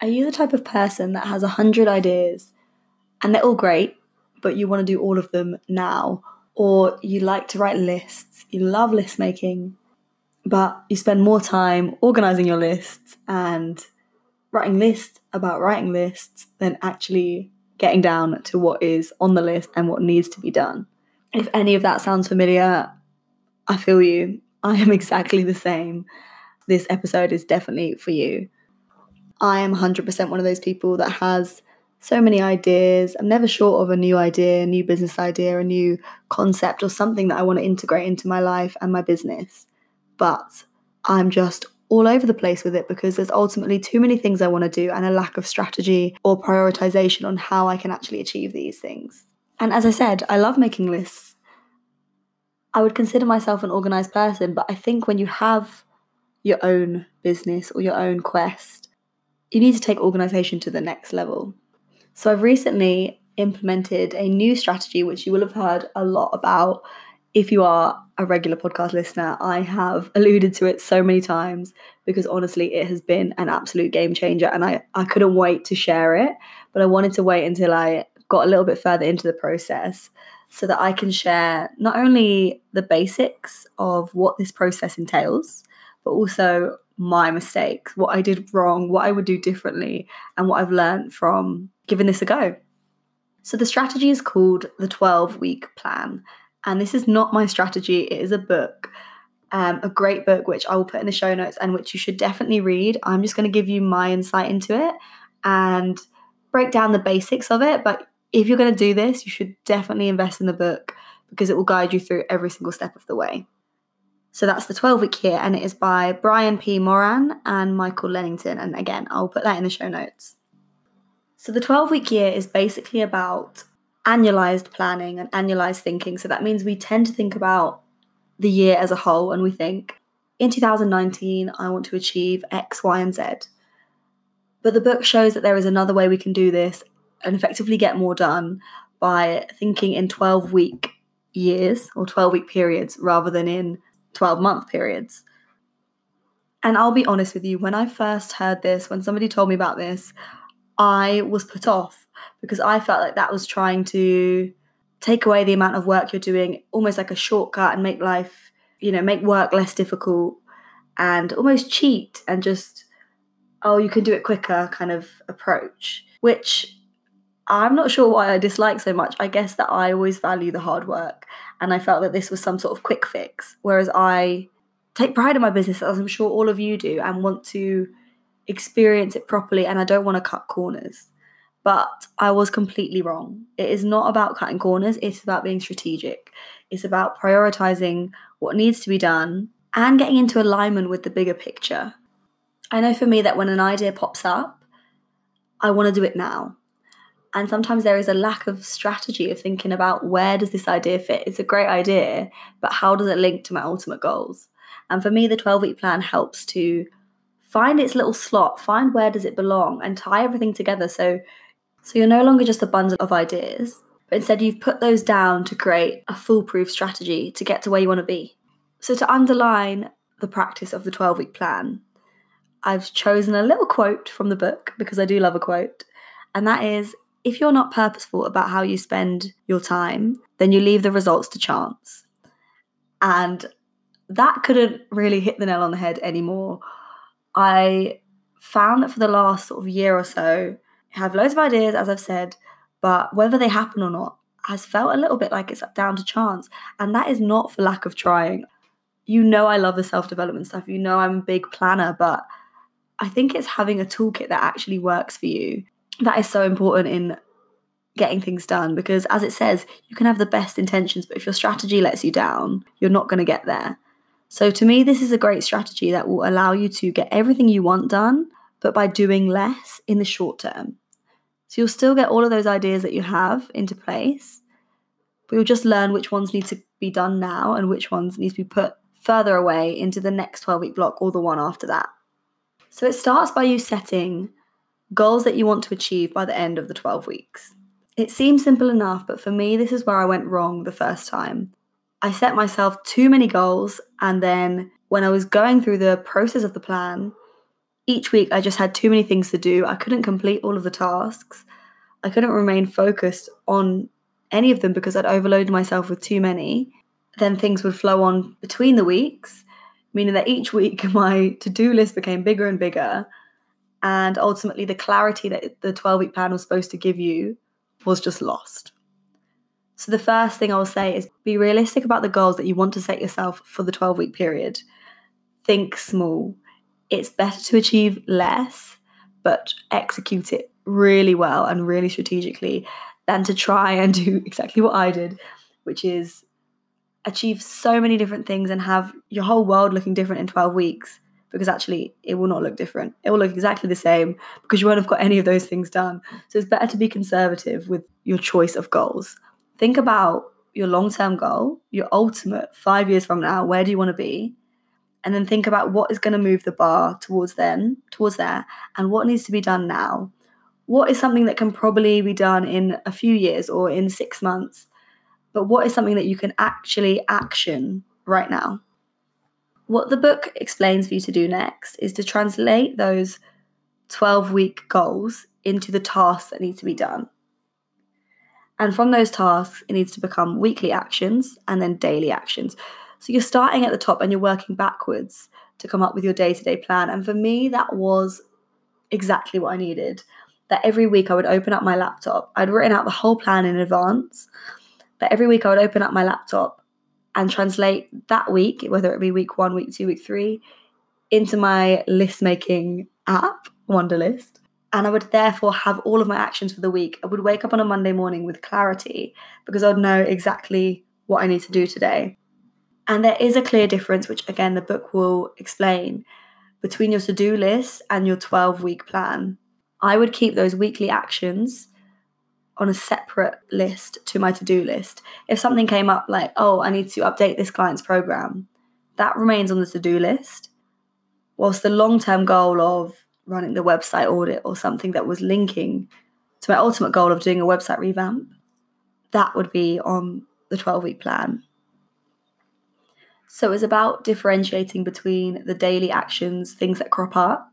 Are you the type of person that has a hundred ideas and they're all great, but you want to do all of them now? Or you like to write lists, you love list making, but you spend more time organizing your lists and writing lists about writing lists than actually getting down to what is on the list and what needs to be done. If any of that sounds familiar, I feel you. I am exactly the same. This episode is definitely for you. I am 100% one of those people that has so many ideas. I'm never short of a new idea, a new business idea, a new concept, or something that I want to integrate into my life and my business. But I'm just all over the place with it because there's ultimately too many things I want to do and a lack of strategy or prioritization on how I can actually achieve these things. And as I said, I love making lists. I would consider myself an organized person, but I think when you have your own business or your own quest, you need to take organization to the next level. So I've recently implemented a new strategy, which you will have heard a lot about if you are a regular podcast listener, I have alluded to it so many times because honestly, it has been an absolute game changer and I, I couldn't wait to share it. But I wanted to wait until I got a little bit further into the process so that I can share not only the basics of what this process entails, but also my mistakes, what I did wrong, what I would do differently, and what I've learned from giving this a go. So the strategy is called the 12 week plan. And this is not my strategy, it is a book, um, a great book, which I will put in the show notes and which you should definitely read. I'm just going to give you my insight into it and break down the basics of it. But if you're going to do this, you should definitely invest in the book because it will guide you through every single step of the way. So that's the 12 week year, and it is by Brian P. Moran and Michael Lennington. And again, I'll put that in the show notes. So the 12 week year is basically about annualized planning and annualized thinking. So that means we tend to think about the year as a whole and we think, in 2019, I want to achieve X, Y, and Z. But the book shows that there is another way we can do this and effectively get more done by thinking in 12 week years or 12 week periods rather than in 12 month periods. And I'll be honest with you, when I first heard this, when somebody told me about this, I was put off because I felt like that was trying to take away the amount of work you're doing, almost like a shortcut and make life, you know, make work less difficult and almost cheat and just, oh, you can do it quicker kind of approach, which I'm not sure why I dislike so much. I guess that I always value the hard work and I felt that this was some sort of quick fix. Whereas I take pride in my business, as I'm sure all of you do, and want to experience it properly and I don't want to cut corners. But I was completely wrong. It is not about cutting corners, it's about being strategic. It's about prioritizing what needs to be done and getting into alignment with the bigger picture. I know for me that when an idea pops up, I want to do it now. And sometimes there is a lack of strategy of thinking about where does this idea fit? It's a great idea, but how does it link to my ultimate goals? And for me, the 12 week plan helps to find its little slot, find where does it belong, and tie everything together so so you're no longer just a bundle of ideas, but instead you've put those down to create a foolproof strategy to get to where you want to be. So, to underline the practice of the 12 week plan, I've chosen a little quote from the book because I do love a quote. And that is if you're not purposeful about how you spend your time, then you leave the results to chance. And that couldn't really hit the nail on the head anymore. I found that for the last sort of year or so, I have loads of ideas, as I've said, but whether they happen or not has felt a little bit like it's down to chance. And that is not for lack of trying. You know, I love the self development stuff. You know, I'm a big planner, but I think it's having a toolkit that actually works for you that is so important in getting things done because, as it says, you can have the best intentions, but if your strategy lets you down, you're not going to get there. So, to me, this is a great strategy that will allow you to get everything you want done, but by doing less in the short term. So you'll still get all of those ideas that you have into place, but you'll just learn which ones need to be done now and which ones need to be put further away into the next 12 week block or the one after that. So it starts by you setting goals that you want to achieve by the end of the 12 weeks. It seems simple enough, but for me, this is where I went wrong the first time. I set myself too many goals, and then when I was going through the process of the plan, each week I just had too many things to do. I couldn't complete all of the tasks. I couldn't remain focused on any of them because I'd overloaded myself with too many. Then things would flow on between the weeks, meaning that each week my to do list became bigger and bigger. And ultimately, the clarity that the 12 week plan was supposed to give you was just lost. So, the first thing I will say is be realistic about the goals that you want to set yourself for the 12 week period. Think small. It's better to achieve less, but execute it really well and really strategically than to try and do exactly what I did, which is achieve so many different things and have your whole world looking different in 12 weeks because actually it will not look different. It will look exactly the same because you won't have got any of those things done. So it's better to be conservative with your choice of goals. Think about your long term goal, your ultimate five years from now, where do you want to be? And then think about what is going to move the bar towards then, towards there, and what needs to be done now. What is something that can probably be done in a few years or in six months? But what is something that you can actually action right now? What the book explains for you to do next is to translate those 12 week goals into the tasks that need to be done. And from those tasks, it needs to become weekly actions and then daily actions. So you're starting at the top and you're working backwards to come up with your day to day plan. And for me, that was exactly what I needed. That every week I would open up my laptop. I'd written out the whole plan in advance, but every week I would open up my laptop and translate that week, whether it be week one, week two, week three, into my list making app, Wunderlist. And I would therefore have all of my actions for the week. I would wake up on a Monday morning with clarity because I'd know exactly what I need to do today. And there is a clear difference, which again the book will explain, between your to do list and your 12 week plan. I would keep those weekly actions on a separate list to my to do list. If something came up like, oh, I need to update this client's program, that remains on the to do list. Whilst the long term goal of running the website audit or something that was linking to my ultimate goal of doing a website revamp, that would be on the 12 week plan. So it's about differentiating between the daily actions, things that crop up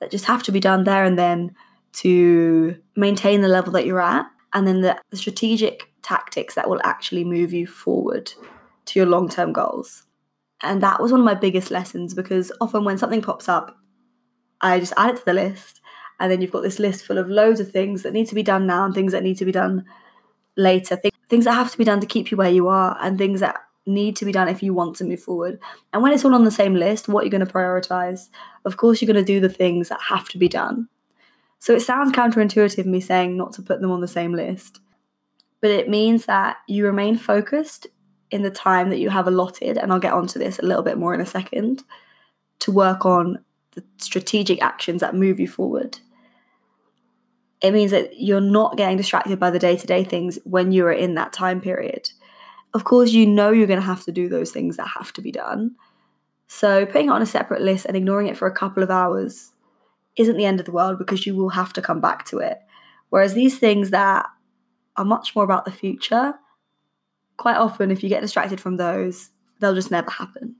that just have to be done there and then to maintain the level that you're at, and then the, strategic tactics that will actually move you forward to your long term goals. And that was one of my biggest lessons because often when something pops up, I just add it to the list. And then you've got this list full of loads of things that need to be done now and things that need to be done later, Th- things that have to be done to keep you where you are, and things that need to be done if you want to move forward. And when it's all on the same list, what you're going to prioritize? Of course, you're going to do the things that have to be done. So it sounds counterintuitive me saying not to put them on the same list, but it means that you remain focused in the time that you have allotted, and I'll get onto this a little bit more in a second, to work on the strategic actions that move you forward. It means that you're not getting distracted by the day to day things when you're in that time period. Of course, you know you're going to have to do those things that have to be done. So, putting it on a separate list and ignoring it for a couple of hours isn't the end of the world because you will have to come back to it. Whereas these things that are much more about the future, quite often, if you get distracted from those, they'll just never happen.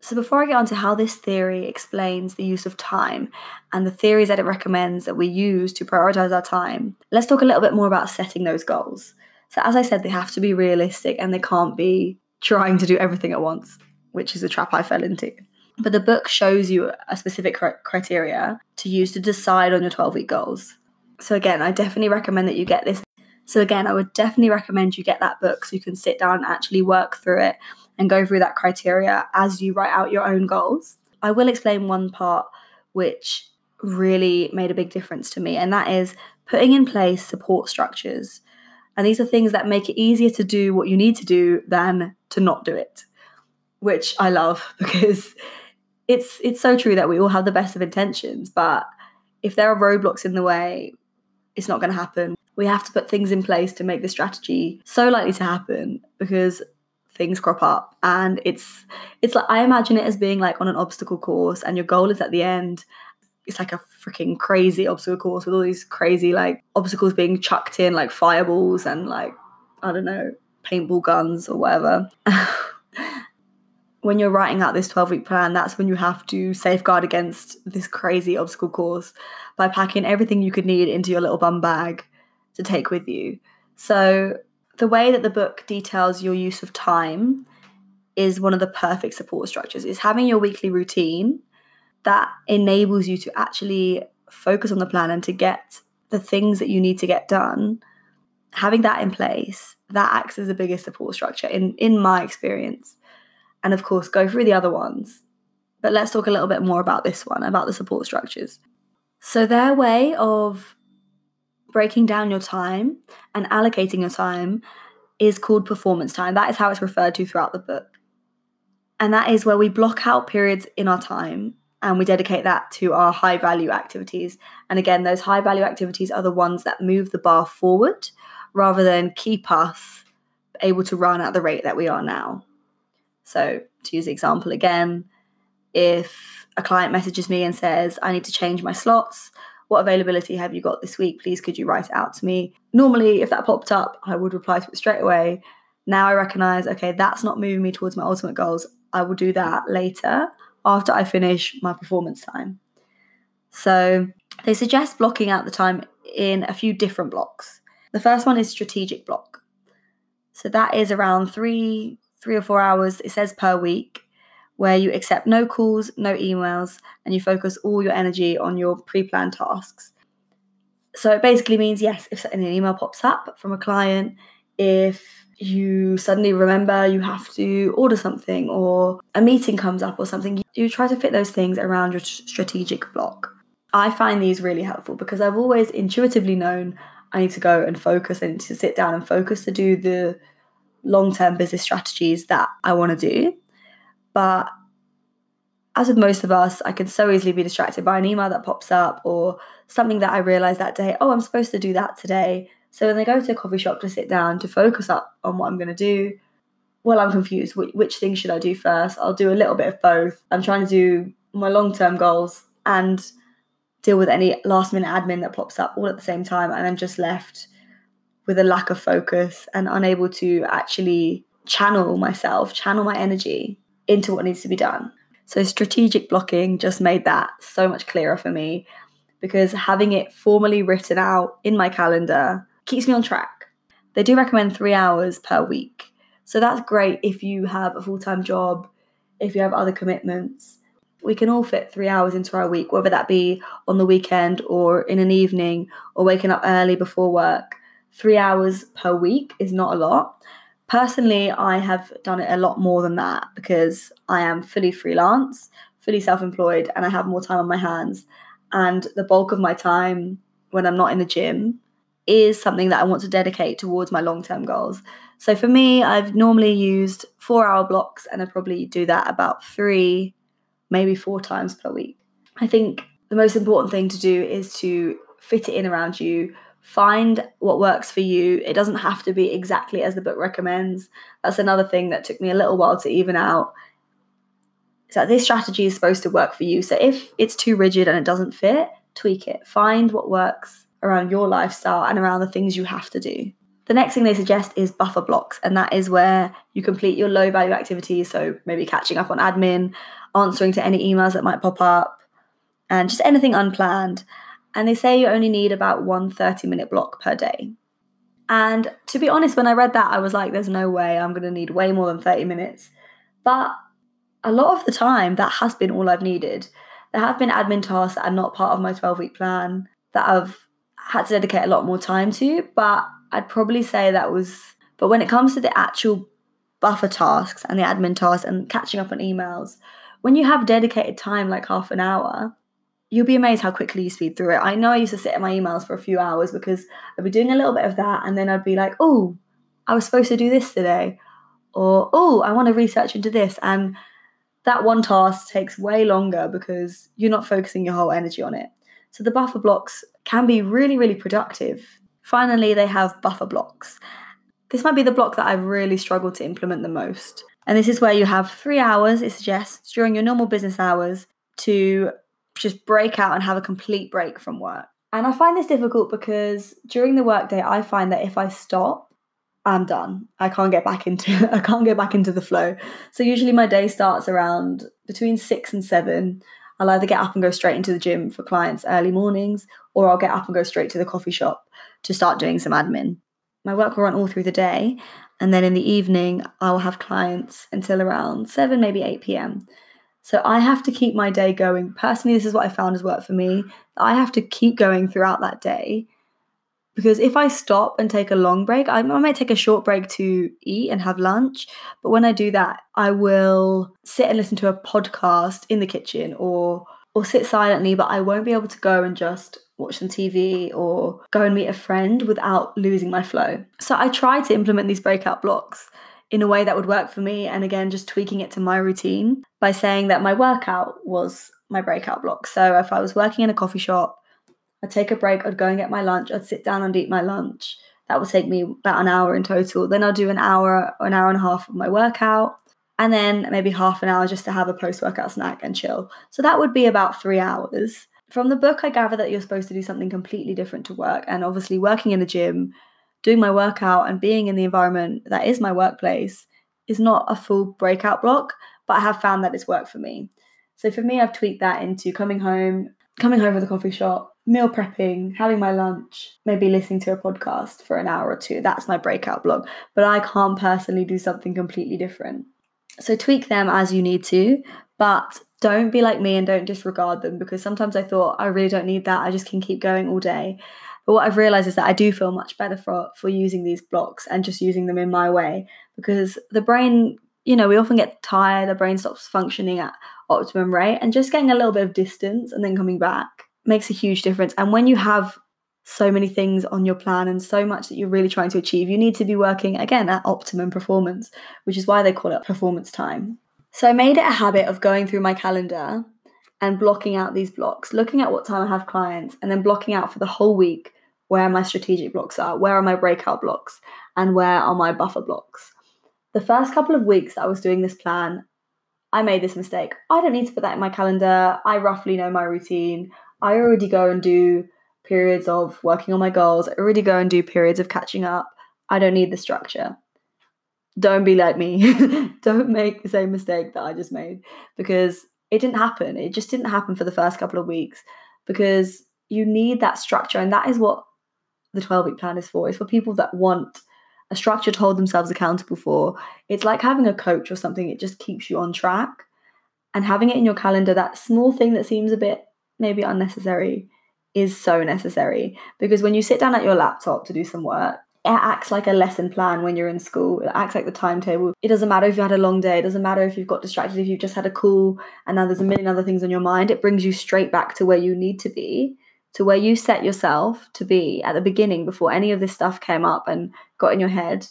So, before I get on to how this theory explains the use of time and the theories that it recommends that we use to prioritize our time, let's talk a little bit more about setting those goals. So, as I said, they have to be realistic and they can't be trying to do everything at once, which is a trap I fell into. But the book shows you a specific criteria to use to decide on your 12 week goals. So, again, I definitely recommend that you get this. So, again, I would definitely recommend you get that book so you can sit down and actually work through it and go through that criteria as you write out your own goals. I will explain one part which really made a big difference to me, and that is putting in place support structures. And these are things that make it easier to do what you need to do than to not do it, which I love because it's it's so true that we all have the best of intentions, but if there are roadblocks in the way, it's not going to happen. We have to put things in place to make the strategy so likely to happen because things crop up. And it's it's like I imagine it as being like on an obstacle course and your goal is at the end. It's like a freaking crazy obstacle course with all these crazy like obstacles being chucked in like fireballs and like I don't know paintball guns or whatever when you're writing out this 12 week plan, that's when you have to safeguard against this crazy obstacle course by packing everything you could need into your little bum bag to take with you. So, the way that the book details your use of time is one of the perfect support structures. Is having your weekly routine that enables you to actually focus on the plan and to get the things that you need to get done. Having that in place that acts as the biggest support structure in in my experience and of course go through the other ones. But let's talk a little bit more about this one, about the support structures. So, their way of breaking down your time and allocating your time is called performance time. That is how it's referred to throughout the book. And that is where we block out periods in our time and we dedicate that to our high value activities. And again, those high value activities are the ones that move the bar forward rather than keep us able to run at the rate that we are now. So, to use the example again, if a client messages me and says, I need to change my slots, what availability have you got this week? Please, could you write it out to me? Normally, if that popped up, I would reply to it straight away. Now I recognize, okay, that's not moving me towards my ultimate goals. I will do that later after I finish my performance time. So, they suggest blocking out the time in a few different blocks. The first one is strategic block. So, that is around three three or four hours, it says per week, where you accept no calls, no emails, and you focus all your energy on your pre planned tasks. So it basically means yes, if an email pops up from a client, if you suddenly remember you have to order something or a meeting comes up or something, you try to fit those things around your strategic block. I find these really helpful because I've always intuitively known I need to go and focus and to sit down and focus to do the long term business strategies that I want to do. But as with most of us, I can so easily be distracted by an email that pops up or something that I realize that day, oh, I'm supposed to do that today. So when I go to a coffee shop to sit down to focus up on what I'm going to do, well, I'm confused. Which, which things should I do first? I'll do a little bit of both. I'm trying to do my long term goals and deal with any last minute admin that pops up all at the same time. And I'm just left with a lack of focus and unable to actually channel myself, channel my energy into what needs to be done. So, strategic blocking just made that so much clearer for me because having it formally written out in my calendar keeps me on track. They do recommend three hours per week. So, that's great if you have a full time job, if you have other commitments. We can all fit three hours into our week, whether that be on the weekend or in an evening or waking up early before work three hours per week is not a lot. Personally, I have done it a lot more than that because I am fully freelance, fully self employed, and I have more time on my hands. And the bulk of my time when I'm not in the gym is something that I want to dedicate towards my long term goals. So for me, I've normally used four hour blocks and I probably do that about three, maybe four times per week. I think the most important thing to do is to fit it in around you, find what works for you. It doesn't have to be exactly as the book recommends. That's another thing that took me a little while to even out. So this strategy is supposed to work for you. So if it's too rigid and it doesn't fit, tweak it. Find what works around your lifestyle and around the things you have to do. The next thing they suggest is buffer blocks, and that is where you complete your low value activities. So maybe catching up on admin, answering to any emails that might pop up, and just anything unplanned and they say you only need about one 30 minute block per day. And to be honest, when I read that, I was like, there's no way I'm going to need way more than 30 minutes. But a lot of the time, that has been all I've needed. There have been admin tasks that are not part of my 12 week plan that I've had to dedicate a lot more time to, but I'd probably say that was. But when it comes to the actual buffer tasks and the admin tasks and catching up on emails, when you have dedicated time like half an hour, you'll be amazed how quickly you speed through it. I know I used to sit in my emails for a few hours because I'd be doing a little bit of that and then I'd be like, oh, I was supposed to do this today. Or, oh, I want to research into this. And that one task takes way longer because you're not focusing your whole energy on it. So the buffer blocks can be really, really productive. Finally, they have buffer blocks. This might be the block that I've really struggled to implement the most. And this is where you have three hours, it suggests, during your normal business hours to just break out and have a complete break from work. And I find this difficult because during the workday, I find that if I stop, I'm done. I can't get back into I can't get back into the flow. So usually my day starts around between six and seven. I'll either get up and go straight into the gym for clients early mornings, or I'll get up and go straight to the coffee shop to start doing some admin. My work will run all through the day, and then in the evening, I'll have clients until around 7, maybe 8 p.m. So I have to keep my day going. Personally, this is what I found has worked for me. I have to keep going throughout that day because if I stop and take a long break, I, might take a short break to eat and have lunch. But when I do that, I will sit and listen to a podcast in the kitchen or or sit silently, but I won't be able to go and just watch some TV or go and meet a friend without losing my flow. So I try to implement these breakout blocks in a way that would work for me. And again, just tweaking it to my routine by saying that my workout was my breakout block. So if I was working in a coffee shop, I'd take a break, I'd go and get my lunch, I'd sit down and eat my lunch. That would take me about an hour in total. Then I'll do an hour an hour and a half of my workout, and then maybe half an hour just to have a post workout snack and chill. So that would be about three hours. From the book, I gather that you're supposed to do something completely different to work. And obviously, working in a gym, doing my workout, and being in the environment that is my workplace is not a full breakout block, but I have found that it's worked for me. So for me, I've tweaked that into coming home, coming home from the coffee shop, meal prepping, having my lunch, maybe listening to a podcast for an hour or two. That's my breakout block. But I can't personally do something completely different. So tweak them as you need to, but don't be like me and don't disregard them because sometimes I thought I really don't need that. I just can keep going all day. But what I've realized is that I do feel much better for for using these blocks and just using them in my way because the brain, you know, we often get tired, the brain stops functioning at optimum rate and just getting a little bit of distance and then coming back makes a huge difference. And when you have so many things on your plan and so much that you're really trying to achieve, you need to be working again at optimum performance, which is why they call it performance time. So I made it a habit of going through my calendar and blocking out these blocks, looking at what time I have clients, and then blocking out for the whole week where my strategic blocks are, where are my breakout blocks, and where are my buffer blocks. The first couple of weeks that I was doing this plan, I made this mistake. I don't need to put that in my calendar. I roughly know my routine. I already go and do periods of working on my goals. I already go and do periods of catching up. I don't need the structure. Don't be like me. don't make the same mistake that I just made because it didn't happen. It just didn't happen for the first couple of weeks because you need that structure. And that is what the 12 week plan is for. It's for people that want a structure to hold themselves accountable for. It's like having a coach or something, it just keeps you on track. And having it in your calendar, that small thing that seems a bit maybe unnecessary is so necessary because when you sit down at your laptop to do some work, it acts like a lesson plan when you're in school. It acts like the timetable. It doesn't matter if you had a long day. It doesn't matter if you've got distracted, if you've just had a call and now there's a million other things on your mind. It brings you straight back to where you need to be, to where you set yourself to be at the beginning before any of this stuff came up and got in your head.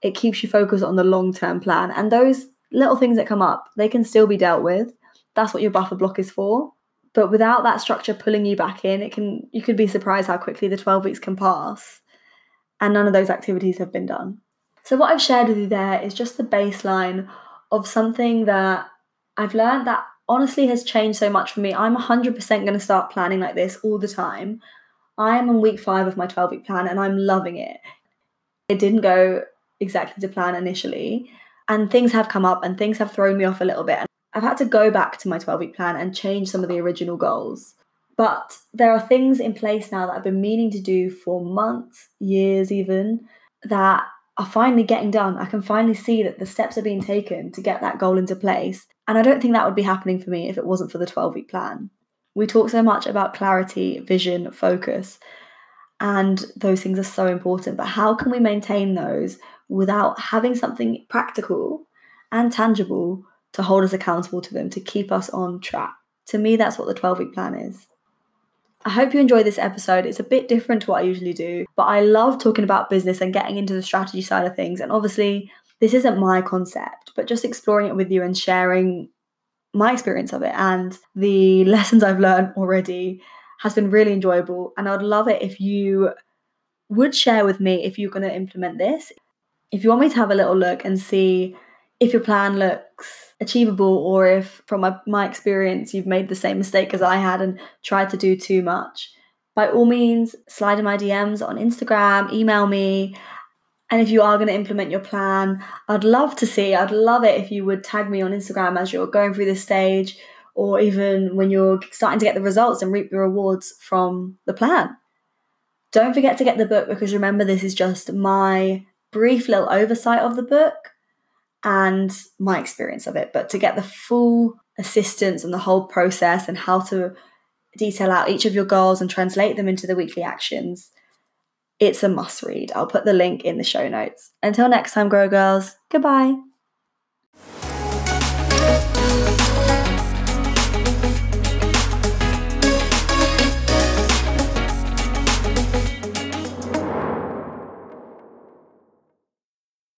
It keeps you focused on the long term plan. And those little things that come up, they can still be dealt with. That's what your buffer block is for. But without that structure pulling you back in, it can you could be surprised how quickly the 12 weeks can pass and none of those activities have been done. So what I've shared with you there is just the baseline of something that I've learned that honestly has changed so much for me. I'm 100% going to start planning like this all the time. I am on week 5 of my 12 week plan and I'm loving it. It didn't go exactly to plan initially and things have come up and things have thrown me off a little bit And I've had to go back to my 12 week plan and change some of the original goals. But there are things in place now that I've been meaning to do for months, years even, that are finally getting done. I can finally see that the steps are being taken to get that goal into place. And I don't think that would be happening for me if it wasn't for the 12 week plan. We talk so much about clarity, vision, focus, and those things are so important. But how can we maintain those without having something practical and tangible to hold us accountable to them, to keep us on track. To me, that's what the 12 week plan is. I hope you enjoyed this episode. It's a bit different to what I usually do, but I love talking about business and getting into the strategy side of things. And obviously, this isn't my concept, but just exploring it with you and sharing my experience of it and the lessons I've learned already has been really enjoyable. And I'd love it if you would share with me if you're going to implement this. If you want me to have a little look and see if your plan looks achievable or if, from my, my experience, you've made the same mistake as I had and tried to do too much, by all means, slide in my DMs on Instagram, email me. And if you are going to implement your plan, I'd love to see, I'd love it if you would tag me on Instagram as you're going through this stage or even when you're starting to get the results and reap the rewards from the plan. Don't forget to get the book because remember, this is just my brief little oversight of the book and my experience of it. But to get the full assistance and the whole process and how to detail out each of your goals and translate them into the weekly actions, it's a must read. I'll put the link in the show notes. Until next time, Grow Girls, goodbye.